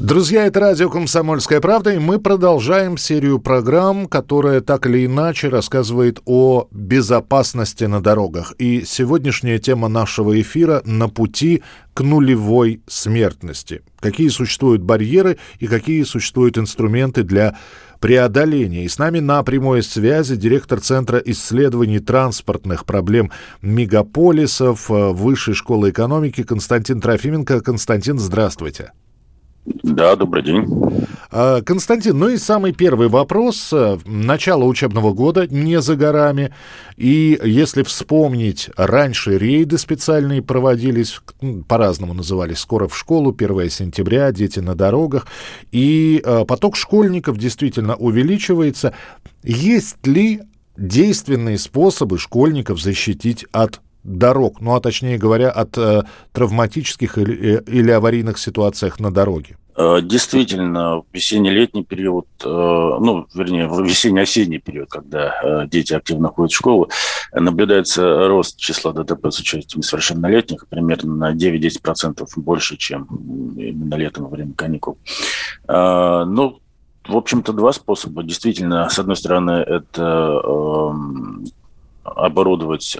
Друзья, это радио «Комсомольская правда», и мы продолжаем серию программ, которая так или иначе рассказывает о безопасности на дорогах. И сегодняшняя тема нашего эфира «На пути к нулевой смертности». Какие существуют барьеры и какие существуют инструменты для преодоления. И с нами на прямой связи директор Центра исследований транспортных проблем мегаполисов э, Высшей школы экономики Константин Трофименко. Константин, здравствуйте. Да, добрый день. А, Константин, ну и самый первый вопрос. Начало учебного года не за горами. И если вспомнить, раньше рейды специальные проводились, по-разному назывались, скоро в школу, 1 сентября, дети на дорогах. И а, поток школьников действительно увеличивается. Есть ли действенные способы школьников защитить от дорог, ну а точнее говоря, от э, травматических или, э, или аварийных ситуациях на дороге? Э, действительно, весенне-летний период, э, ну, вернее, весенне-осенний период, когда дети активно ходят в школу, наблюдается рост числа ДТП с участием совершеннолетних примерно на 9-10% больше, чем именно летом во время каникул. Ну, в общем-то, два способа. Действительно, с одной стороны, это эм, оборудовать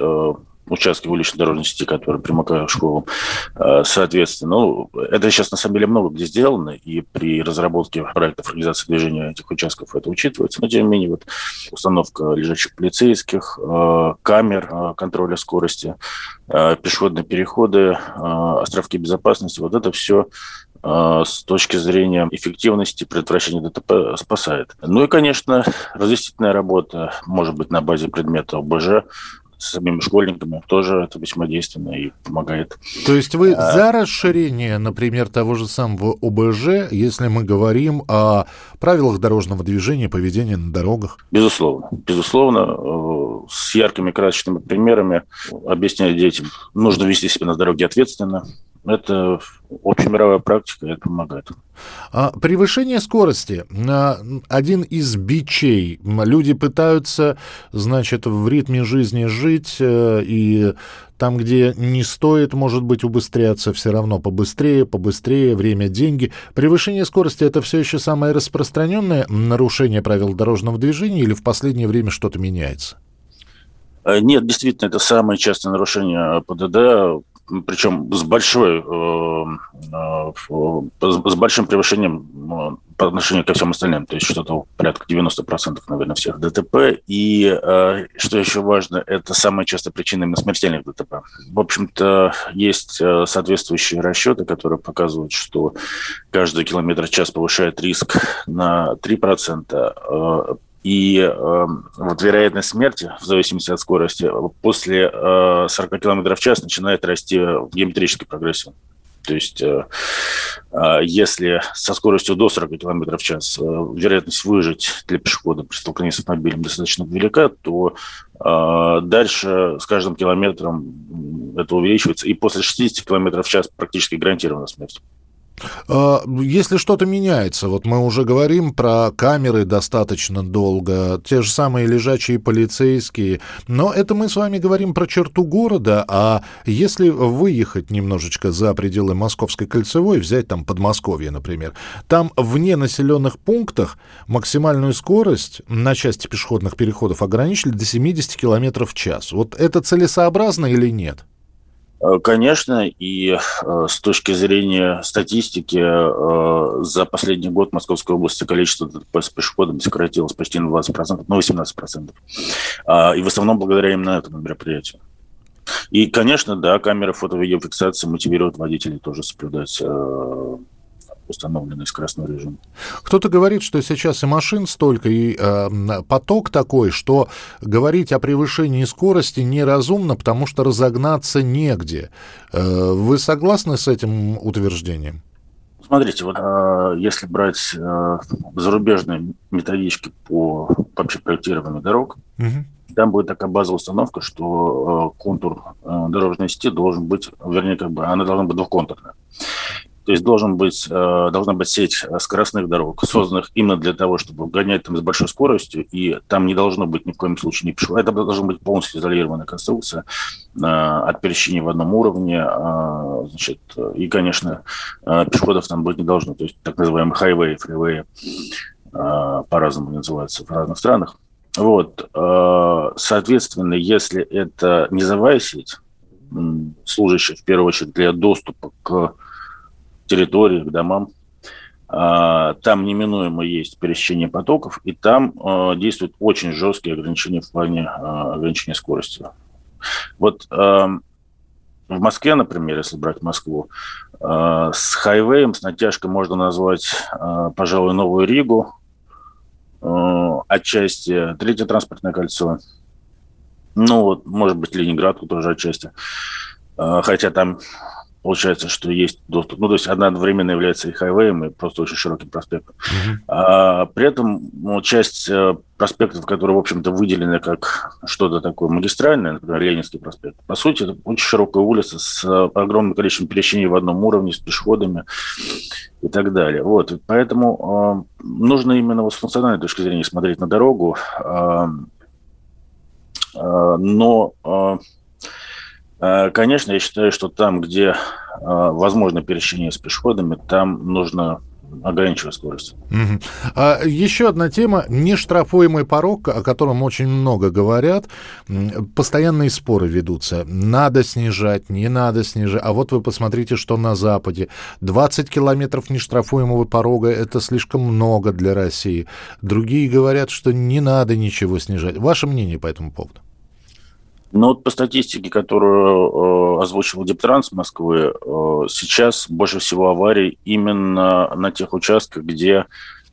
участки уличной дорожной сети, которые примыкают к школам. Э, соответственно, ну, это сейчас на самом деле много где сделано, и при разработке проектов организации движения этих участков это учитывается. Но, тем не менее, вот установка лежачих полицейских, э, камер э, контроля скорости, пешеходные переходы, островки безопасности, вот это все с точки зрения эффективности предотвращения ДТП спасает. Ну и, конечно, разъяснительная работа, может быть, на базе предмета ОБЖ, с самими школьниками тоже это весьма действенно и помогает. То есть вы а... за расширение, например, того же самого ОБЖ, если мы говорим о правилах дорожного движения, поведения на дорогах? Безусловно. Безусловно, э, с яркими красочными примерами объяснять детям, нужно вести себя на дороге ответственно, это общемировая практика, и это помогает. А, превышение скорости. Один из бичей. Люди пытаются, значит, в ритме жизни жить, э, и там, где не стоит, может быть, убыстряться, все равно побыстрее, побыстрее, время, деньги. Превышение скорости – это все еще самое распространенное нарушение правил дорожного движения или в последнее время что-то меняется? Э, нет, действительно, это самое частое нарушение ПДД причем с большой, э, э, с большим превышением э, по отношению ко всем остальным, то есть что-то порядка 90%, наверное, всех ДТП. И что еще важно, это самая частая причина именно смертельных ДТП. В общем-то, есть соответствующие расчеты, которые показывают, что каждый километр в час повышает риск на 3%, и э, вот вероятность смерти, в зависимости от скорости, после э, 40 км в час начинает расти в геометрической прогрессии. То есть, э, э, если со скоростью до 40 км в час э, вероятность выжить для пешехода при столкновении с автомобилем достаточно велика, то э, дальше с каждым километром это увеличивается. И после 60 км в час практически гарантирована смерть. А, если что-то меняется, вот мы уже говорим про камеры достаточно долго, те же самые лежачие полицейские, но это мы с вами говорим про черту города, а если выехать немножечко за пределы Московской кольцевой, взять там Подмосковье, например, там вне населенных пунктах максимальную скорость на части пешеходных переходов ограничили до 70 км в час. Вот это целесообразно или нет? Э, конечно, и э, с точки зрения статистики, э, за последний год в Московской области количество ДТП с пешеходами сократилось почти на 20%, ну, 18%. А, и в основном благодаря именно этому мероприятию. И, конечно, да, камеры фото-видеофиксации мотивируют водителей тоже соблюдать установленный скоростной режим. Кто-то говорит, что сейчас и машин столько, и э, поток такой, что говорить о превышении скорости неразумно, потому что разогнаться негде. Э, вы согласны с этим утверждением? Смотрите, вот э, если брать э, зарубежные методички по вообще проектированию дорог, угу. там будет такая базовая установка, что э, контур э, дорожной сети должен быть, вернее, как бы она должна быть двухконтурная. То есть должен быть, э, должна быть сеть скоростных дорог, созданных именно для того, чтобы гонять там с большой скоростью, и там не должно быть ни в коем случае ни пешеходов. Это должна быть полностью изолированная конструкция э, от пересечения в одном уровне. Э, значит, и, конечно, пешеходов там быть не должно. То есть так называемые хайвей, фривей по-разному называются в разных странах. Вот, соответственно, если это низовая сеть, служащая в первую очередь для доступа к территории, к домам. А, там неминуемо есть пересечение потоков, и там а, действуют очень жесткие ограничения в плане а, ограничения скорости. Вот в Москве, например, если брать Москву, с хайвеем, с натяжкой можно назвать, пожалуй, Новую Ригу, отчасти Третье транспортное кольцо, ну вот, может быть, Ленинград тоже отчасти. Хотя там Получается, что есть доступ. Ну, то есть она одновременно является и хайвеем, и просто очень широким проспектом. Uh-huh. А, при этом ну, часть э, проспектов, которые, в общем-то, выделены как что-то такое магистральное, например, Ленинский проспект, по сути, это очень широкая улица с э, огромным количеством пересечений в одном уровне, с пешеходами и так далее. Вот. Поэтому э, нужно именно вот с функциональной точки зрения смотреть на дорогу, э, э, но... Э, конечно, я считаю, что там, где э, возможно пересечение с пешеходами, там нужно ограничивать скорость. Угу. А еще одна тема – нештрафуемый порог, о котором очень много говорят. Постоянные споры ведутся. Надо снижать, не надо снижать. А вот вы посмотрите, что на Западе. 20 километров нештрафуемого порога – это слишком много для России. Другие говорят, что не надо ничего снижать. Ваше мнение по этому поводу? Ну вот по статистике, которую э, озвучивал Дептранс Москвы, э, сейчас больше всего аварий именно на тех участках, где э,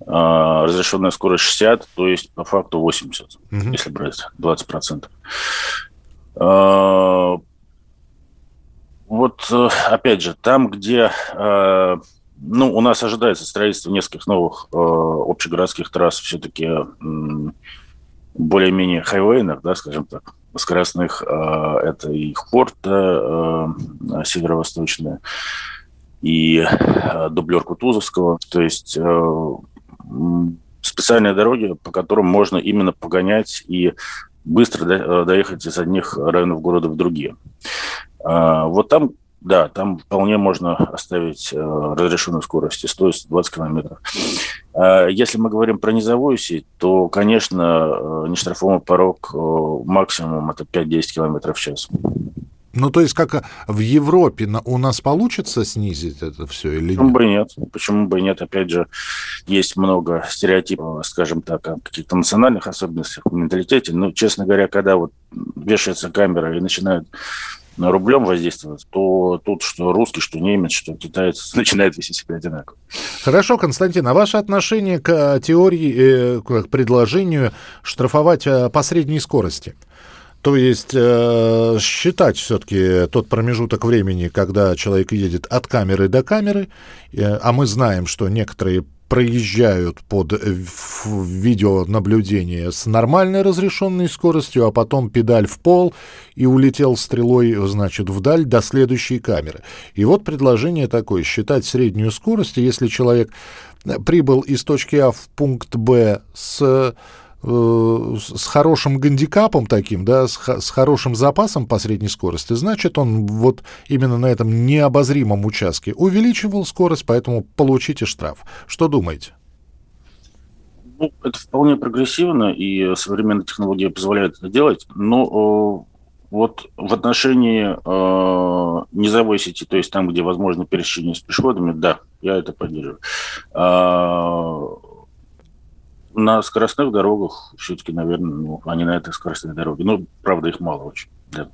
разрешенная скорость 60, то есть по факту 80, угу. если брать 20%. Э, вот э, опять же, там, где э, ну, у нас ожидается строительство нескольких новых э, общегородских трасс, все-таки э, более-менее хайвейных, да, скажем так, скоростных, а, это и Хорта а, северо-восточная, и а, дублер Кутузовского, то есть специальные дороги, по которым можно именно погонять и быстро доехать из одних районов города в другие. Вот там да, там вполне можно оставить э, разрешенную скорость 100-120 километров. Э, если мы говорим про низовую сеть, то, конечно, э, нештрафуемый порог э, максимум это 5-10 километров в час. Ну, то есть, как в Европе у нас получится снизить это все или нет? Почему бы и нет? Почему бы и нет? Опять же, есть много стереотипов, скажем так, о каких-то национальных особенностях в менталитете. Но, честно говоря, когда вот вешается камера и начинают рублем воздействовать, то тут что русский, что немец, что китаец начинает вести себя одинаково. Хорошо, Константин, а ваше отношение к э, теории, э, к предложению штрафовать э, по средней скорости? То есть э, считать все-таки тот промежуток времени, когда человек едет от камеры до камеры, э, а мы знаем, что некоторые проезжают под э, видеонаблюдение с нормальной разрешенной скоростью, а потом педаль в пол и улетел стрелой, значит, вдаль до следующей камеры. И вот предложение такое, считать среднюю скорость, если человек э, прибыл из точки А в пункт Б с с хорошим гандикапом таким, да, с, с хорошим запасом по средней скорости, значит, он вот именно на этом необозримом участке увеличивал скорость, поэтому получите штраф. Что думаете? Ну, это вполне прогрессивно, и современные технологии позволяют это делать, но э, вот в отношении э, низовой сети, то есть там, где возможно пересечение с пешеходами, да, я это поддерживаю. Э, на скоростных дорогах все-таки, наверное, ну, они на этой скоростной дороге. Ну, правда, их мало очень. Да.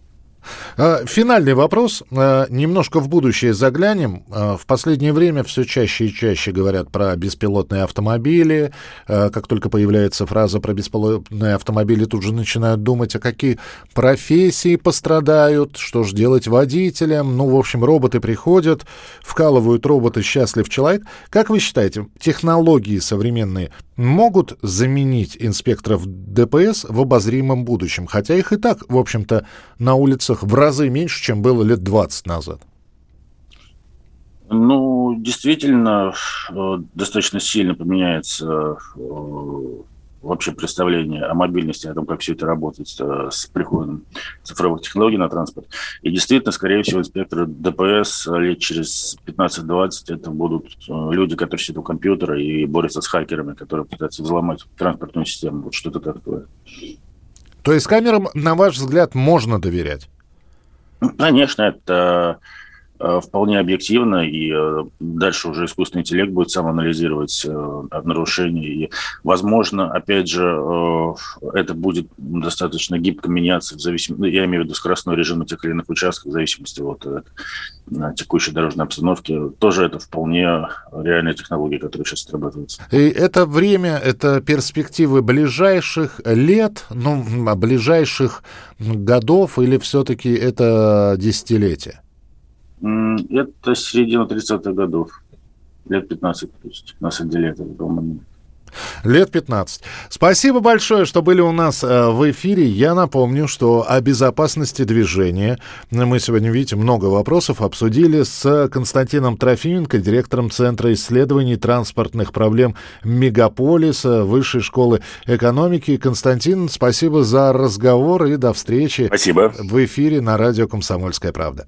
А, финальный вопрос. А, немножко в будущее заглянем. А, в последнее время все чаще и чаще говорят про беспилотные автомобили. Как только появляется фраза про беспилотные автомобили, тут же начинают думать, а какие профессии пострадают, что же делать водителям. Ну, в общем, роботы приходят, вкалывают роботы «Счастлив человек». Как вы считаете, технологии современные могут заменить инспекторов ДПС в обозримом будущем? Хотя их и так, в общем-то, на улицах в разы меньше, чем было лет 20 назад. Ну, действительно, э, достаточно сильно поменяется э, вообще представление о мобильности, о том, как все это работает э, с приходом цифровых технологий на транспорт. И действительно, скорее всего, инспекторы ДПС лет через 15-20 это будут люди, которые сидят у компьютера и борются с хакерами, которые пытаются взломать транспортную систему. Вот что-то такое. То есть камерам, на ваш взгляд, можно доверять? Конечно, это Э, вполне объективно, и э, дальше уже искусственный интеллект будет сам анализировать э, нарушения. И, возможно, опять же, это будет достаточно гибко меняться в зависимости, ну, я имею в виду скоростной режим на тех или иных участках, в зависимости от текущей дорожной обстановки. Тоже это вполне реальная технология, которая сейчас разрабатывается. И это время, это перспективы ближайших лет, ну, ближайших годов, или все-таки это десятилетия? Это середина 30-х годов. Лет 15, то есть нас отделяет от этого момента. Лет 15. Спасибо большое, что были у нас э, в эфире. Я напомню, что о безопасности движения мы сегодня, видите, много вопросов обсудили с Константином Трофименко, директором Центра исследований транспортных проблем Мегаполиса Высшей школы экономики. Константин, спасибо за разговор и до встречи спасибо. в эфире на радио «Комсомольская правда».